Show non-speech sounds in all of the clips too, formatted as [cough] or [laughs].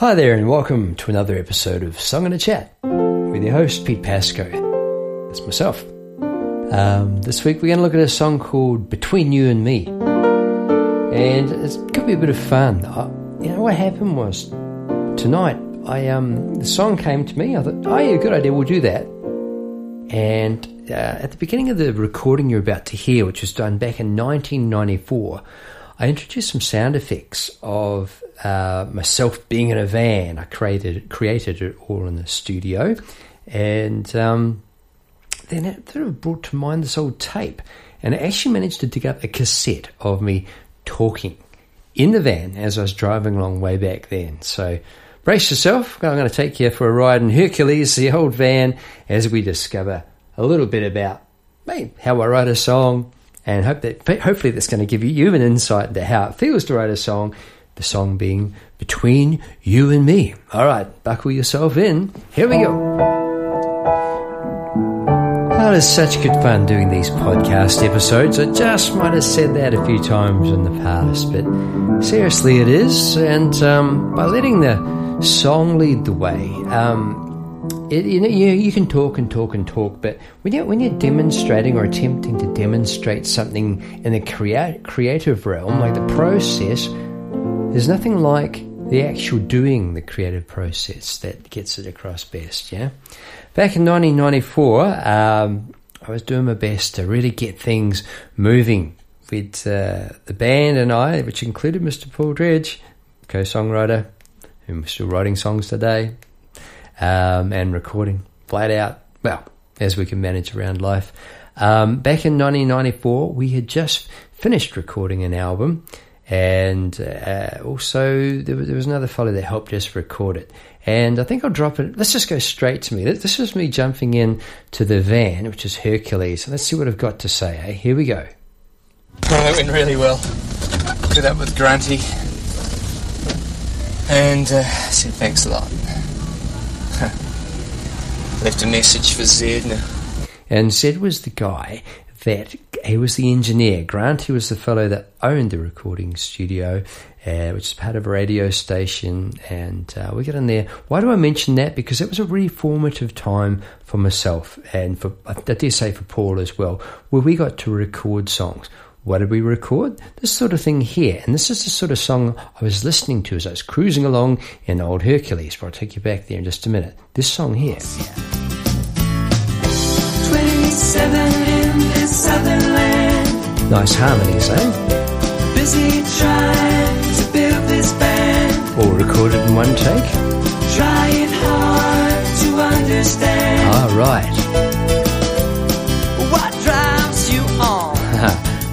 Hi there, and welcome to another episode of Song and a Chat with your host, Pete Pascoe. That's myself. Um, this week we're going to look at a song called Between You and Me. And it's going to be a bit of fun. I, you know, what happened was tonight, I um, the song came to me. I thought, oh, yeah, good idea, we'll do that. And uh, at the beginning of the recording you're about to hear, which was done back in 1994, I introduced some sound effects of uh, myself being in a van. I created created it all in the studio, and um, then it sort of brought to mind this old tape, and I actually managed to dig up a cassette of me talking in the van as I was driving along way back then. So brace yourself. I'm going to take you for a ride in Hercules, the old van, as we discover a little bit about me, how I write a song, and hope that hopefully that's going to give you, an insight into how it feels to write a song. The song being between you and me. All right, buckle yourself in. Here we go. Oh, it's such good fun doing these podcast episodes. I just might have said that a few times in the past, but seriously, it is. And um, by letting the song lead the way, um, it, you know, you, you can talk and talk and talk, but when you're, when you're demonstrating or attempting to demonstrate something in the crea- creative realm, like the process, there's nothing like the actual doing the creative process that gets it across best, yeah? Back in 1994, um, I was doing my best to really get things moving with uh, the band and I, which included Mr. Paul Dredge, co songwriter, who's still writing songs today, um, and recording flat out, well, as we can manage around life. Um, back in 1994, we had just finished recording an album, and uh, also there was, there was, another fellow that helped us record it. And I think I'll drop it. Let's just go straight to me. This is me jumping in to the van, which is Hercules. Let's see what I've got to say. Hey, here we go. Oh, that went really well. Did that with Grunty. And uh, said thanks a lot. [laughs] Left a message for Zed. And Zed was the guy that he was the engineer. Grant, he was the fellow that owned the recording studio, uh, which is part of a radio station. And uh, we got in there. Why do I mention that? Because it was a really formative time for myself and for, I dare say, for Paul as well, where we got to record songs. What did we record? This sort of thing here. And this is the sort of song I was listening to as I was cruising along in Old Hercules. But I'll take you back there in just a minute. This song here. 27 in this southern land. Nice harmonies, eh? Busy trying to build this band. All recorded in one take. Trying hard to understand. All right.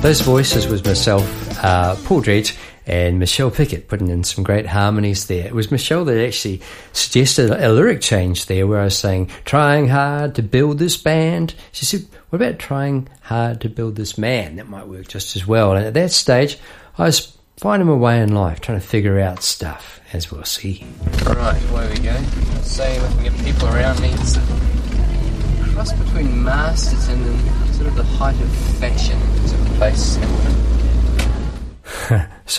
Those voices was myself, uh, Paul Dredge, and Michelle Pickett putting in some great harmonies there. It was Michelle that actually suggested a lyric change there where I was saying, trying hard to build this band. She said, what about trying hard to build this man? That might work just as well. And at that stage, I was finding my way in life, trying to figure out stuff, as we'll see. Right, away we go. Let's see if we can get people around me. It's a cross between Masterton and sort of the height of fashion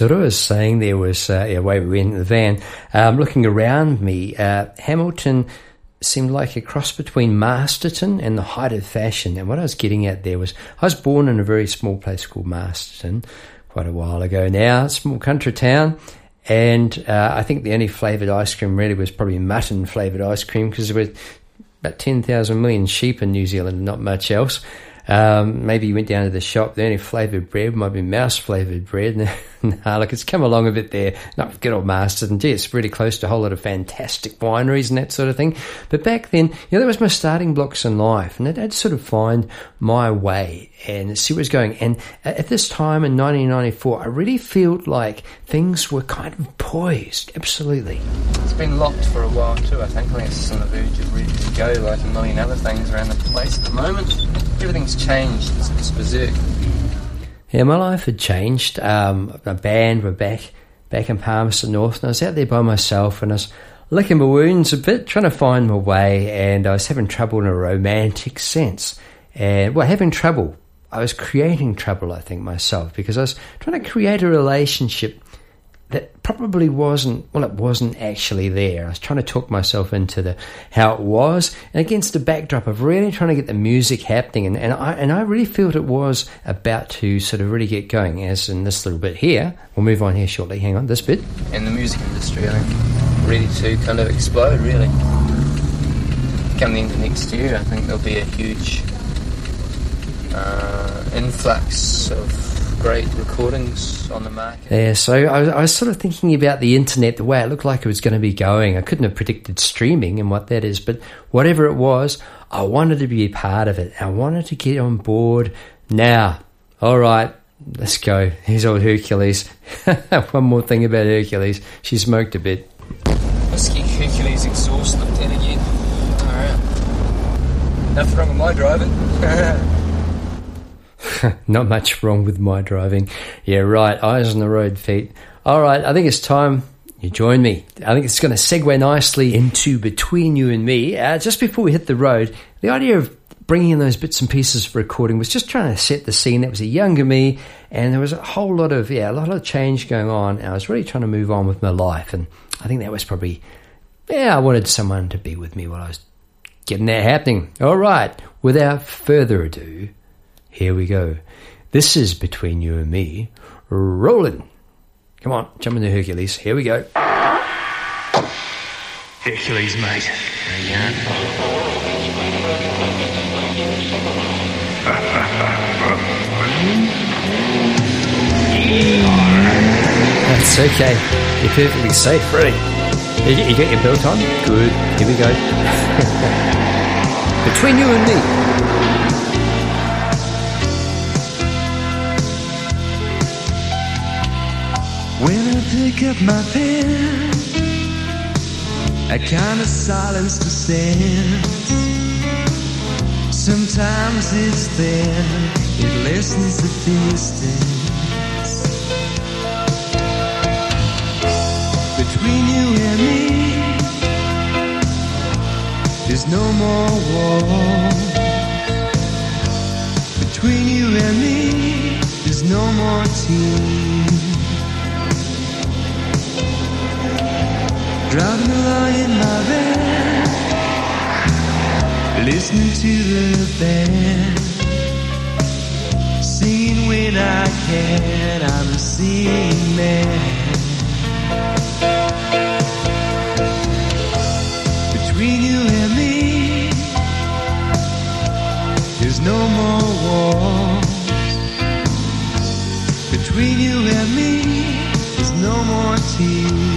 what I was saying there was, uh, yeah, way we went in the van, um, looking around me, uh, Hamilton seemed like a cross between Masterton and the height of fashion. And what I was getting at there was, I was born in a very small place called Masterton quite a while ago now, small country town. And uh, I think the only flavoured ice cream really was probably mutton flavoured ice cream because there were about 10,000 million sheep in New Zealand, not much else. Um, maybe you went down to the shop. The only flavoured bread might be mouse flavoured bread. [laughs] no, look, it's come along a bit there. Not good old Masterton, gee, it's pretty close to a whole lot of fantastic wineries and that sort of thing. But back then, you know, that was my starting blocks in life, and I'd, I'd sort of find my way and see where it's going. And at this time in 1994, I really felt like things were kind of poised. Absolutely. It's been locked for a while too. I think. I think it's on the verge of ready to go, like a million other things around the place at the moment. Everything's changed. It's, berserk. Yeah, my life had changed. Um, my band were back back in Palmerston North, and I was out there by myself, and I was licking my wounds a bit, trying to find my way, and I was having trouble in a romantic sense. And well, having trouble. I was creating trouble, I think, myself, because I was trying to create a relationship that probably wasn't well it wasn't actually there. I was trying to talk myself into the how it was and against the backdrop of really trying to get the music happening and, and i and i really felt it was about to sort of really get going as in this little bit here. We'll move on here shortly. Hang on this bit. In the music industry i think ready to kind of explode really. Coming into next year i think there'll be a huge uh, influx of great recordings on the market. Yeah, so I was, I was, sort of thinking about the internet, the way it looked like it was going to be going. I couldn't have predicted streaming and what that is, but whatever it was, I wanted to be a part of it. I wanted to get on board now. All right, let's go. Here's old Hercules. [laughs] One more thing about Hercules. She smoked a bit. Let's get Hercules exhaust looked at again. All right. Nothing wrong with my driving. [laughs] [laughs] Not much wrong with my driving. Yeah, right. Eyes on the road, feet. All right, I think it's time you join me. I think it's going to segue nicely into Between You and Me. Uh, just before we hit the road, the idea of bringing in those bits and pieces for recording was just trying to set the scene. That was a younger me, and there was a whole lot of, yeah, a lot of change going on. I was really trying to move on with my life. And I think that was probably, yeah, I wanted someone to be with me while I was getting that happening. All right, without further ado, here we go. This is between you and me. Rolling. Come on, jump into Hercules. Here we go. Hercules, mate. That's okay. You're perfectly safe, Ready? You, you get your belt on? Good. Here we go. [laughs] Between you and me. Pick up my pen, a kind of silence descends. Sometimes it's there, it lessens the distance between you and me. There's no more wall between you and me. There's no more tears. Along in my van, listening to the band, singing when I can. I'm a seeing man. Between you and me, there's no more walls. Between you and me, there's no more tears.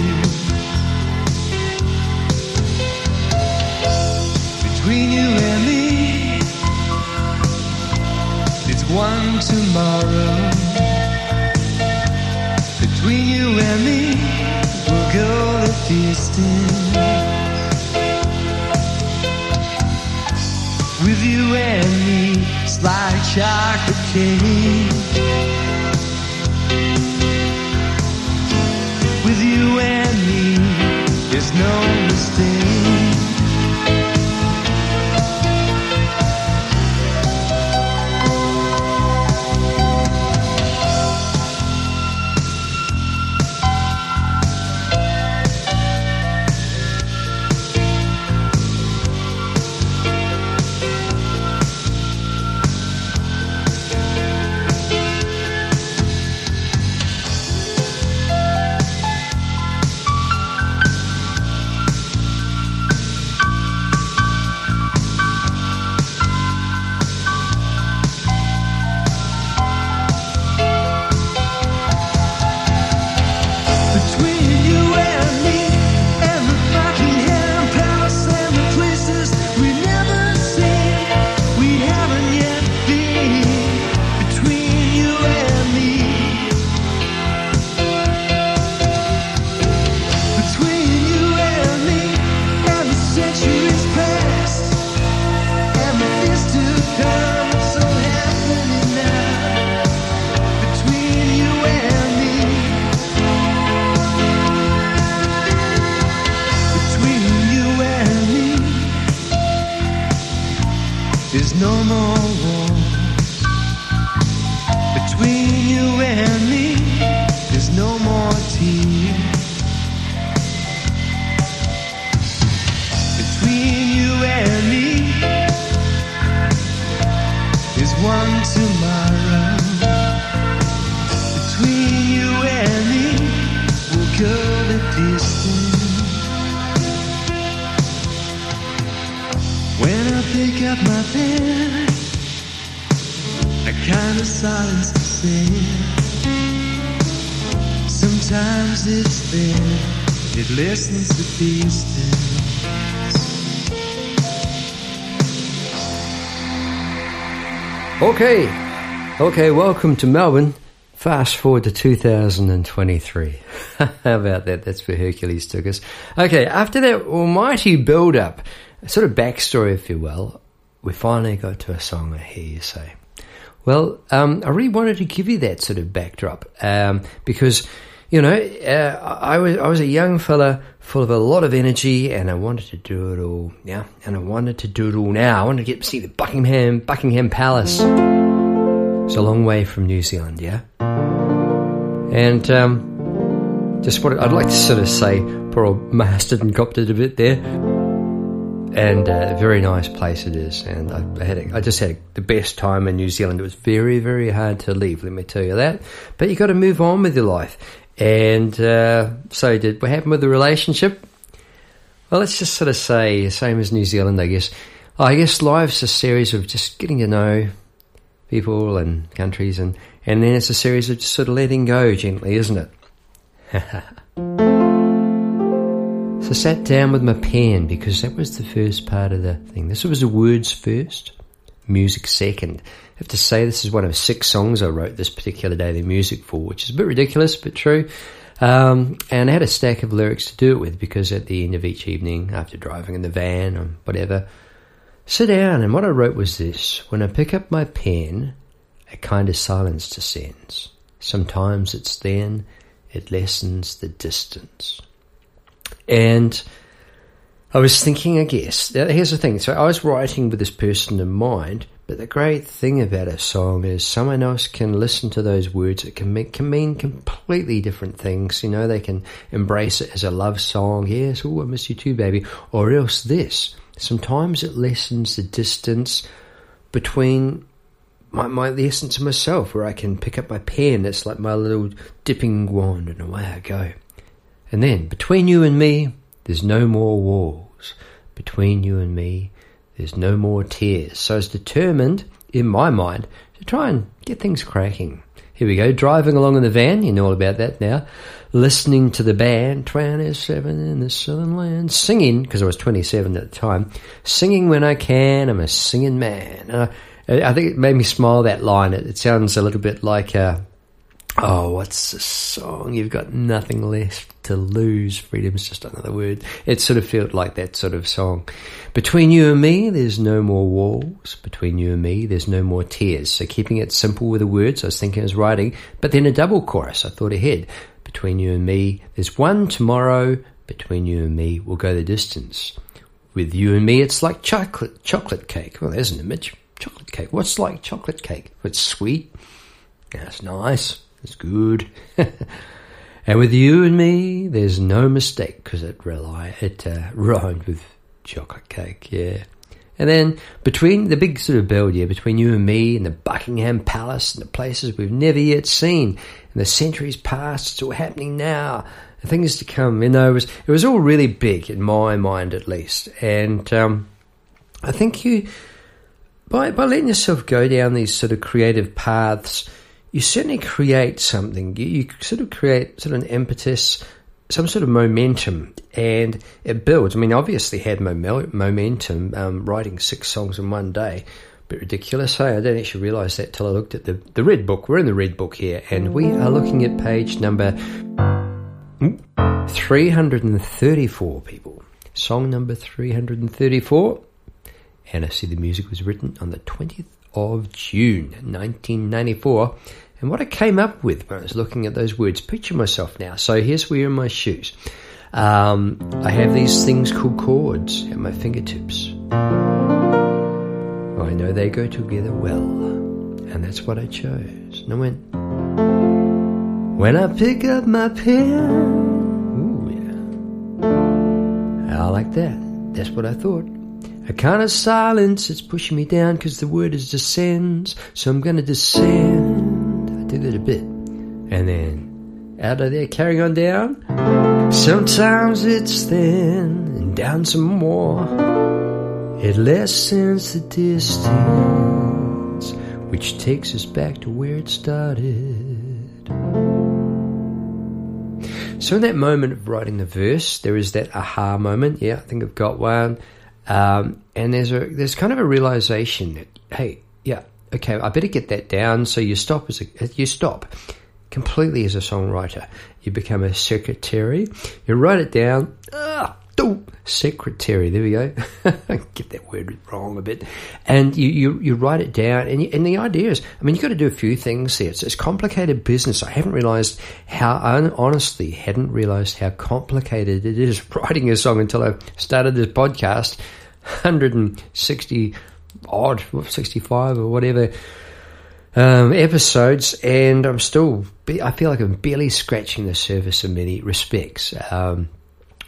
No more silence. Sometimes it's thin, it listens to distance. Okay, okay, welcome to Melbourne. Fast forward to 2023. [laughs] How about that? That's where Hercules took us. Okay, after that almighty build up, sort of backstory, if you will, we finally got to a song I hear you say. Well, um, I really wanted to give you that sort of backdrop um, because, you know, uh, I was I was a young fella full of a lot of energy, and I wanted to do it all. Yeah, and I wanted to do it all now. I wanted to get to see the Buckingham Buckingham Palace. It's a long way from New Zealand, yeah. And um, just what I'd like to sort of say, poor old [laughs] and copped it a bit there and uh, a very nice place it is. And I, had a, I just had the best time in New Zealand. It was very very hard to leave, let me tell you that. But you got to move on with your life. And uh, so did what happened with the relationship? Well, let's just sort of say same as New Zealand, I guess. I guess life's a series of just getting to know people and countries, and and then it's a series of just sort of letting go gently, isn't it? [laughs] I sat down with my pen because that was the first part of the thing. This was the words first, music second. I have to say this is one of six songs I wrote this particular day, the music for, which is a bit ridiculous but true. Um, and I had a stack of lyrics to do it with because at the end of each evening, after driving in the van or whatever, sit down. And what I wrote was this When I pick up my pen, a kind of silence descends. Sometimes it's then, it lessens the distance. And I was thinking, I guess, here's the thing. So I was writing with this person in mind, but the great thing about a song is someone else can listen to those words. It can, make, can mean completely different things. You know, they can embrace it as a love song. Yes, oh, I miss you too, baby. Or else this. Sometimes it lessens the distance between my, my the essence of myself, where I can pick up my pen. It's like my little dipping wand, and away I go. And then, between you and me, there's no more walls. Between you and me, there's no more tears. So I was determined, in my mind, to try and get things cracking. Here we go, driving along in the van, you know all about that now. Listening to the band, 27 in the southern land, singing, because I was 27 at the time, singing when I can, I'm a singing man. Uh, I think it made me smile that line. It, it sounds a little bit like, uh, oh, what's the song? You've got nothing left to lose. Freedom's just another word. It sort of felt like that sort of song. Between you and me, there's no more walls. Between you and me, there's no more tears. So keeping it simple with the words, I was thinking I was writing, but then a double chorus. I thought ahead. Between you and me, there's one tomorrow. Between you and me, we'll go the distance. With you and me, it's like chocolate chocolate cake. Well, there's an image. Chocolate cake. What's like chocolate cake? It's sweet. That's nice. It's good. [laughs] And with you and me, there's no mistake because it rely it uh, rhymed with chocolate cake, yeah. And then between the big sort of build, yeah, between you and me and the Buckingham Palace and the places we've never yet seen, and the centuries past, it's all happening now, the things to come. You know, it was it was all really big in my mind, at least. And um, I think you by by letting yourself go down these sort of creative paths you certainly create something. You, you sort of create sort of an impetus, some sort of momentum, and it builds. I mean, obviously had momentum um, writing six songs in one day. Bit ridiculous, hey? I didn't actually realise that till I looked at the, the red book. We're in the red book here, and we are looking at page number 334, people. Song number 334. And I see the music was written on the 20th of June 1994. And what I came up with when I was looking at those words, picture myself now. So here's where in my shoes. Um, I have these things called chords at my fingertips. I know they go together well, and that's what I chose. And I went, when I pick up my pen, ooh yeah, I like that. That's what I thought. A kind of silence, it's pushing me down because the word is descends, so I'm going to descend. I did it a bit. And then out of there, carrying on down. Sometimes it's thin and down some more. It lessens the distance, which takes us back to where it started. So, in that moment of writing the verse, there is that aha moment. Yeah, I think I've got one. Um, and there's a there's kind of a realization that hey, yeah, okay, I better get that down. So you stop as a, you stop completely as a songwriter. You become a secretary. You write it down. Ah, oh, secretary. There we go. [laughs] Get that word wrong a bit. And you, you, you write it down. And, you, and the idea is, I mean, you've got to do a few things there. It's, it's complicated business. I haven't realized how, honestly hadn't realized how complicated it is [laughs] writing a song until I started this podcast. 160 odd, 65 or whatever um, episodes, and I'm still, I feel like I'm barely scratching the surface in many respects. Um,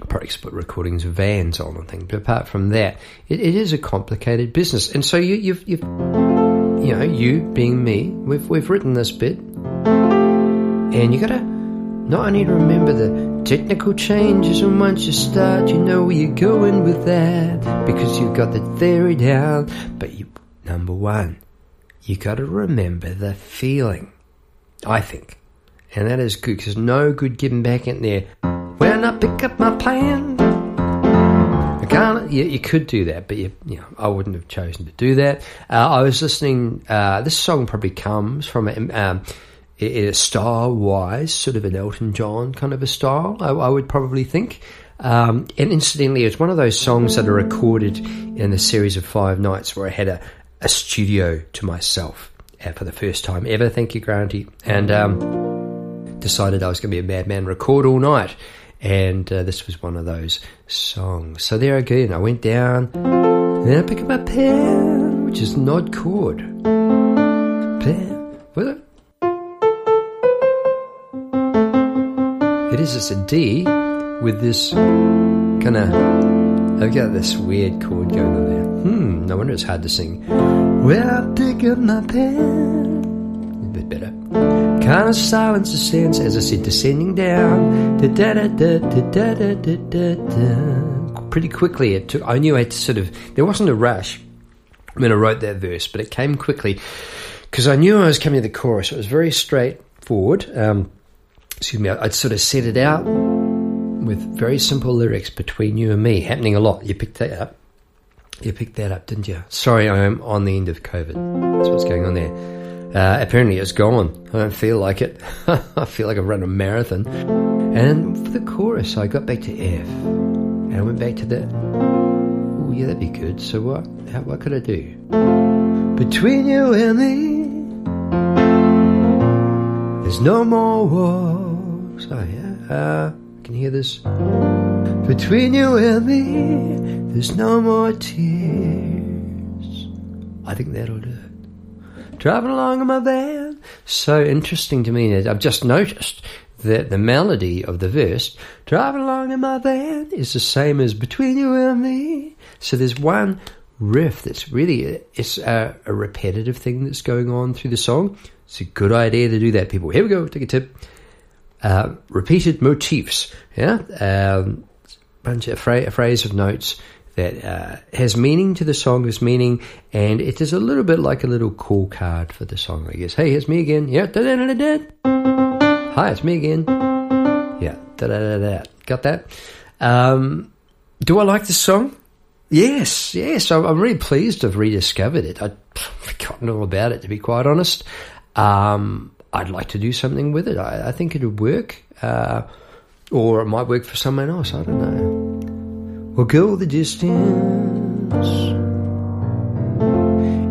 probably put recordings vans on and things, but apart from that, it, it is a complicated business. And so you, you've, you've, you know, you being me, we've we've written this bit, and you got to not only remember the technical changes, and once you start, you know where you're going with that because you've got the theory down. But you, number one, you got to remember the feeling. I think, and that is good because no good giving back in there. When I pick up my plan, I can't. You, you could do that, but you, you know, I wouldn't have chosen to do that. Uh, I was listening. Uh, this song probably comes from a, um, a style wise, sort of an Elton John kind of a style. I, I would probably think. Um, and incidentally, it's one of those songs that are recorded in a series of five nights where I had a, a studio to myself uh, for the first time ever. Thank you, Granty. And um, decided I was going to be a madman, record all night. And uh, this was one of those songs. So there again, I went down, and then I picked up my pen, which is not chord. Pen, was it? It is, it's a D with this kind of I've got this weird chord going on there. Hmm, no wonder it's hard to sing. Well, I pick up my pen. A bit better. Kind of silence ascends as I sit descending down. Pretty quickly, it took, I knew I had to sort of, there wasn't a rush when I wrote that verse, but it came quickly because I knew I was coming to the chorus. It was very straightforward. Um, excuse me, I'd sort of set it out with very simple lyrics between you and me, happening a lot. You picked that up. You picked that up, didn't you? Sorry, I am on the end of COVID. That's what's going on there. Uh, apparently, it's gone. I don't feel like it. [laughs] I feel like I've run a marathon. And for the chorus, I got back to F, and I went back to the. Oh, yeah, that'd be good. So what? How, what could I do? Between you and me, there's no more walls. Oh yeah. Uh, can hear this? Between you and me, there's no more tears. I think that'll do. Driving along in my van. So interesting to me. that I've just noticed that the melody of the verse, driving along in my van, is the same as between you and me. So there's one riff that's really it's a, a repetitive thing that's going on through the song. It's a good idea to do that, people. Here we go. Take a tip uh, repeated motifs. Yeah, um, bunch of a phrase of notes that uh, has meaning to the song, has meaning, and it is a little bit like a little call card for the song. I guess. Hey, it's me again. Yeah. Da-da-da-da-da. Hi, it's me again. Yeah. Da-da-da-da. Got that? Um, do I like the song? Yes, yes. I'm, I'm really pleased to have rediscovered it. I'd forgotten all about it, to be quite honest. Um, I'd like to do something with it. I, I think it would work, uh, or it might work for someone else. I don't know. We'll go the distance.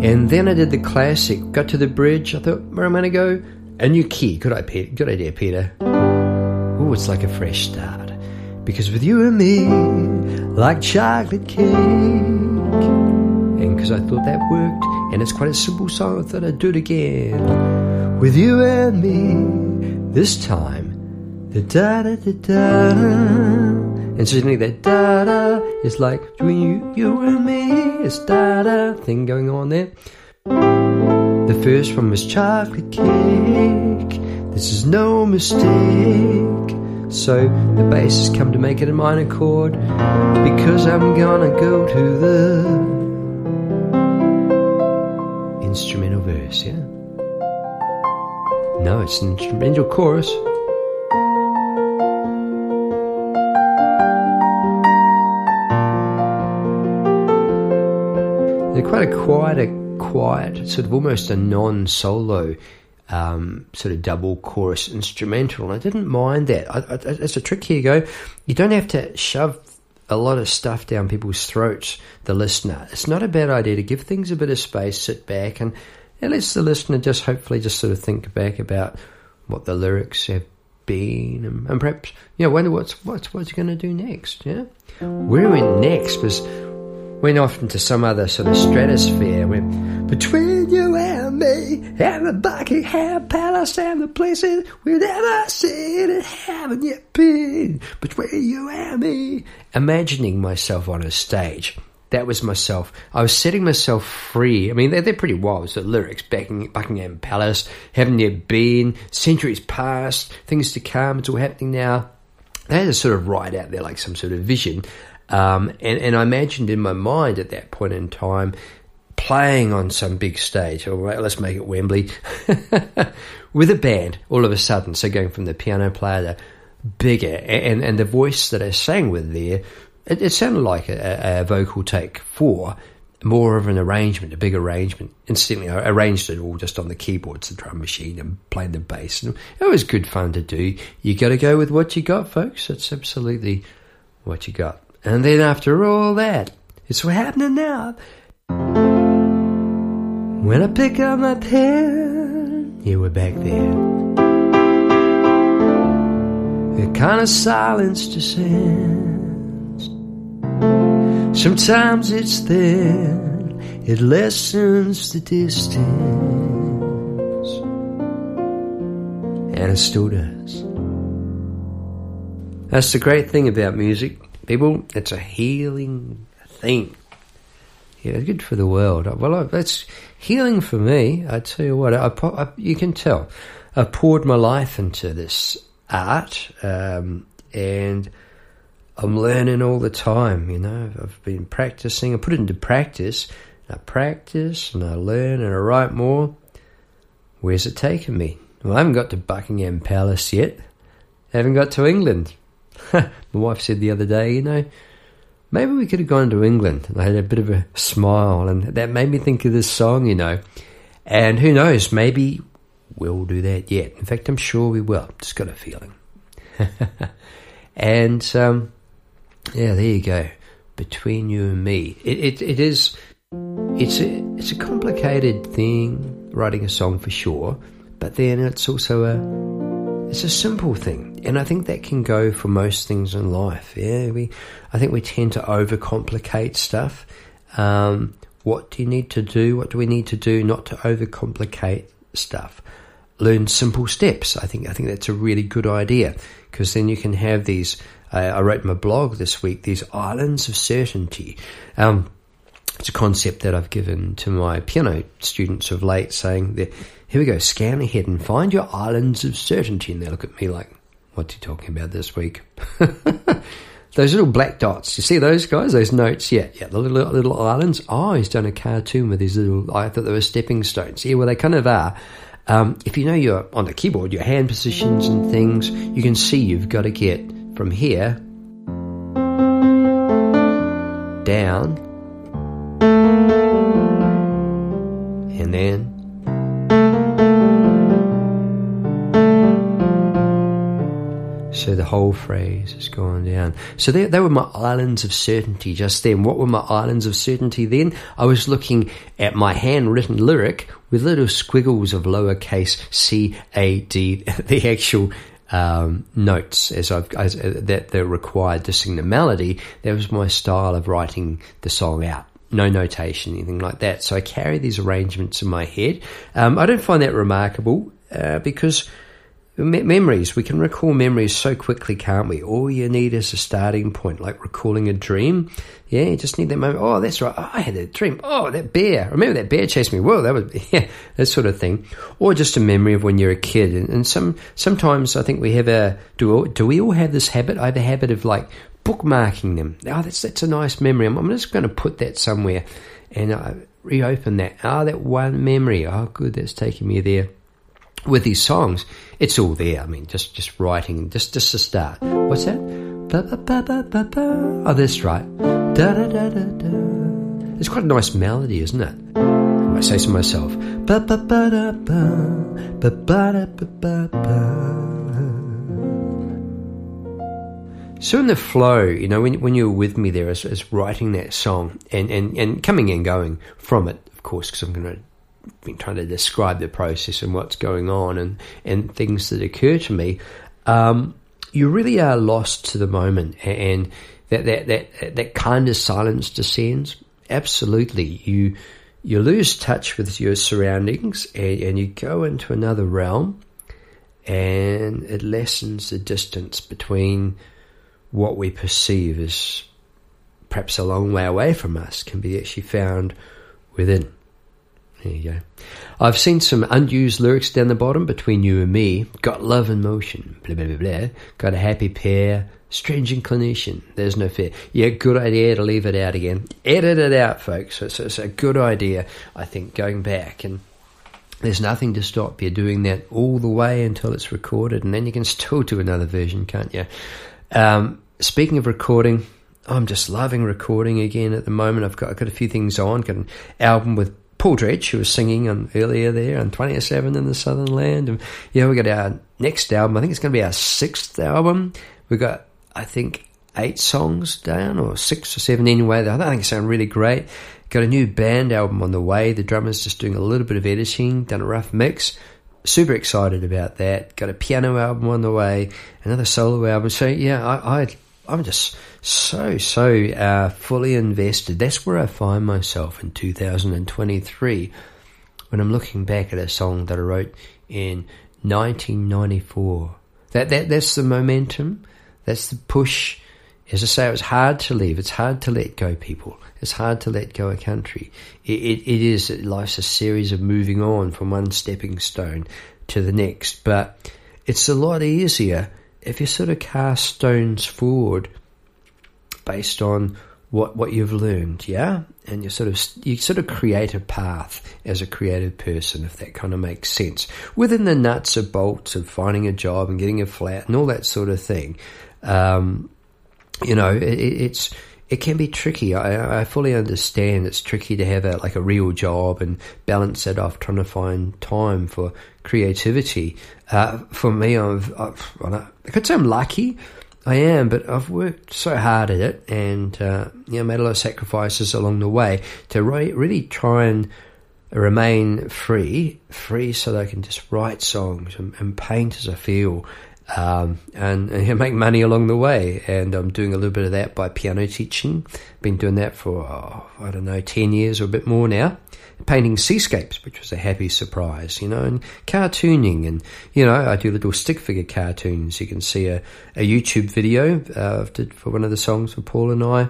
And then I did the classic. Got to the bridge. I thought, where am I going to go? A new key. Good idea, Good idea, Peter. Oh, it's like a fresh start. Because with you and me, like chocolate cake. And because I thought that worked, and it's quite a simple song, I thought I'd do it again with you and me this time. The da da da da. And suddenly that da da is like between you, you and me. It's da da thing going on there. The first one was chocolate cake. This is no mistake. So the bass has come to make it a minor chord because I'm gonna go to the instrumental verse, yeah? No, it's an instrumental chorus. Quite a quiet, a quiet, sort of almost a non-solo um, sort of double chorus instrumental. And I didn't mind that. I, I, it's a trick here, you go. You don't have to shove a lot of stuff down people's throats, the listener. It's not a bad idea to give things a bit of space, sit back, and it lets the listener just hopefully just sort of think back about what the lyrics have been, and, and perhaps you know wonder what's what's what's going to do next. Yeah, where we went next was went off into some other sort of stratosphere. Went between you and me, and the Buckingham Palace, and the places we've never seen and haven't yet been. Between you and me, imagining myself on a stage. That was myself. I was setting myself free. I mean, they're, they're pretty wild. So lyrics, Buckingham Palace, haven't yet been, centuries past, things to come, it's all happening now. That is sort of right out there, like some sort of vision. Um, and, and I imagined in my mind at that point in time playing on some big stage, all right, let's make it Wembley, [laughs] with a band all of a sudden. So going from the piano player to bigger, and, and the voice that I sang with there, it, it sounded like a, a, vocal take four, more of an arrangement, a big arrangement. Instantly, I arranged it all just on the keyboards, the drum machine, and playing the bass. And it was good fun to do. You got to go with what you got, folks. It's absolutely what you got. And then after all that, it's happening now. When I pick up my pen, yeah, we're back there. A kind of silence descends. Sometimes it's thin, it lessens the distance. And it still does. That's the great thing about music. People, it's a healing thing. Yeah, good for the world. Well, that's healing for me. I tell you what, I, I, you can tell. I poured my life into this art, um, and I'm learning all the time. You know, I've been practicing. I put it into practice. I practice and I learn and I write more. Where's it taken me? Well, I haven't got to Buckingham Palace yet. I haven't got to England. [laughs] My wife said the other day, you know, maybe we could have gone to England. And I had a bit of a smile, and that made me think of this song, you know. And who knows, maybe we'll do that yet. In fact, I'm sure we will. Just got a feeling. [laughs] and um, yeah, there you go. Between you and me, it, it, it is. It's a it's a complicated thing writing a song for sure, but then it's also a it's a simple thing, and I think that can go for most things in life. Yeah, we, I think we tend to overcomplicate stuff. Um, what do you need to do? What do we need to do not to overcomplicate stuff? Learn simple steps. I think I think that's a really good idea because then you can have these. Uh, I wrote my blog this week these islands of certainty. Um, it's a concept that I've given to my piano students of late, saying that here we go, scan ahead and find your islands of certainty. And they look at me like, what's he talking about this week? [laughs] those little black dots, you see those guys, those notes? Yeah, yeah, the little, little islands. Oh, he's done a cartoon with these little, I thought they were stepping stones. Yeah, well, they kind of are. Um, if you know you're on the keyboard, your hand positions and things, you can see you've got to get from here down and then So the whole phrase is going down. So they, they were my islands of certainty just then. What were my islands of certainty then? I was looking at my handwritten lyric with little squiggles of lowercase c a d, [laughs] the actual um, notes as I've as, uh, that they're required to sing the melody. That was my style of writing the song out no notation, anything like that. So I carry these arrangements in my head. Um, I don't find that remarkable uh, because me- memories, we can recall memories so quickly, can't we? All you need is a starting point, like recalling a dream. Yeah, you just need that moment. Oh, that's right. Oh, I had that dream. Oh, that bear. remember that bear chased me. Whoa, that was, [laughs] yeah, that sort of thing. Or just a memory of when you're a kid. And, and some, sometimes I think we have a, do, do we all have this habit? I have a habit of like bookmarking them. Oh, that's, that's a nice memory. I'm, I'm just going to put that somewhere. And I, reopen that. Ah, that one memory. Oh, good, that's taking me there. With these songs, it's all there. I mean, just just writing, just just to start. What's that? Oh, that's right. Da da da da da. It's quite a nice melody, isn't it? I say to myself, ba ba ba da ba, ba ba da ba ba ba. So in the flow, you know, when when you were with me there as, as writing that song and, and, and coming and going from it, of course, because I'm going to be trying to describe the process and what's going on and, and things that occur to me, um, you really are lost to the moment and that, that, that, that kind of silence descends. Absolutely. You, you lose touch with your surroundings and, and you go into another realm and it lessens the distance between what we perceive as perhaps a long way away from us can be actually found within. There you go. I've seen some unused lyrics down the bottom between you and me. Got love in motion. Blah, blah, blah, blah. Got a happy pair. Strange inclination. There's no fear. Yeah, good idea to leave it out again. Edit it out, folks. It's, it's a good idea, I think, going back. And there's nothing to stop you doing that all the way until it's recorded. And then you can still do another version, can't you? Um, speaking of recording, I'm just loving recording again at the moment. I've got I've got a few things on. Got an album with Paul Dredge, who was singing on earlier there on 27 in the Southern Land. And yeah, we got our next album. I think it's going to be our sixth album. We've got, I think, eight songs down or six or seven anyway. I think it sound really great. Got a new band album on the way. The drummer's just doing a little bit of editing, done a rough mix super excited about that. Got a piano album on the way, another solo album. So yeah, I, I I'm just so so uh, fully invested. That's where I find myself in 2023 when I'm looking back at a song that I wrote in 1994. That that that's the momentum. That's the push. As I say, it's hard to leave. It's hard to let go, people. It's hard to let go a country. It, it, it is. Life's a series of moving on from one stepping stone to the next. But it's a lot easier if you sort of cast stones forward based on what what you've learned, yeah, and you sort of you sort of create a path as a creative person, if that kind of makes sense, within the nuts and bolts of finding a job and getting a flat and all that sort of thing. Um, you know, it, it's it can be tricky. I, I, fully understand it's tricky to have a like a real job and balance it off, trying to find time for creativity. For me, I've, I've I could say I'm lucky. I am, but I've worked so hard at it and uh, you know made a lot of sacrifices along the way to re- really try and remain free, free so that I can just write songs and, and paint as I feel um, and, [laughs] and make money along the way. And I'm doing a little bit of that by piano teaching. Been doing that for oh, I don't know ten years or a bit more now. Painting seascapes, which was a happy surprise, you know, and cartooning, and you know, I do little stick figure cartoons. You can see a, a YouTube video uh, did for one of the songs for Paul and I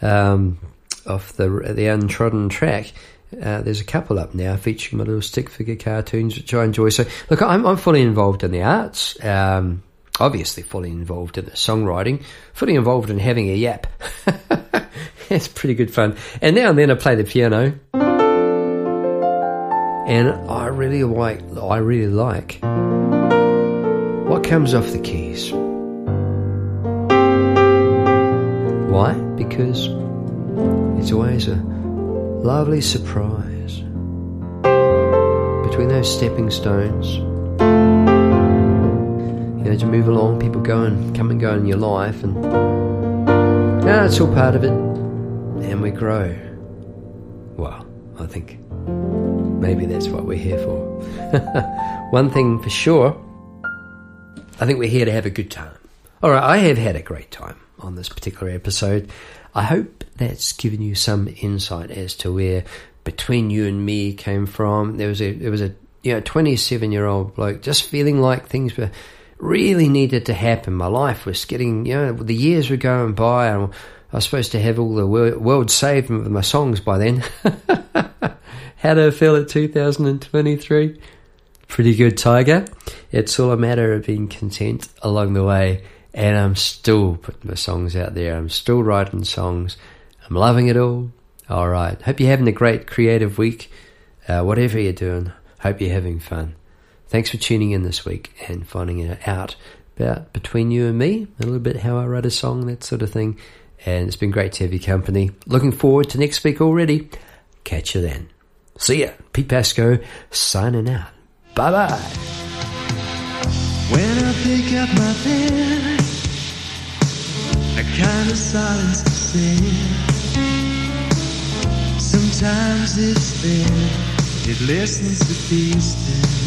um, off the the untrodden track uh, there's a couple up now featuring my little stick figure cartoons, which I enjoy. So, look, I'm, I'm fully involved in the arts. Um, obviously, fully involved in the songwriting. Fully involved in having a yap. [laughs] it's pretty good fun. And now and then I play the piano, and I really like. I really like what comes off the keys. Why? Because it's always a lovely surprise. Between those stepping stones, you know, to move along, people go and come and go in your life, and yeah, it's all part of it, and we grow. I think maybe that's what we're here for. [laughs] One thing for sure, I think we're here to have a good time. All right, I have had a great time on this particular episode. I hope that's given you some insight as to where between you and me came from. There was a there was a you know twenty seven year old bloke just feeling like things were really needed to happen. My life was getting you know the years were going by and I was supposed to have all the world saved with my songs by then. [laughs] How do I feel at 2023? Pretty good, Tiger. It's all a matter of being content along the way and I'm still putting my songs out there. I'm still writing songs. I'm loving it all. All right. Hope you're having a great creative week. Uh, whatever you're doing, hope you're having fun. Thanks for tuning in this week and finding out about between you and me, a little bit how I write a song, that sort of thing. And it's been great to have your company. Looking forward to next week already. Catch you then. See ya. Pete Pasco signing out. Bye bye. When I pick up my pen, a kind of silence to sing. Sometimes it's thin, it listens to peace.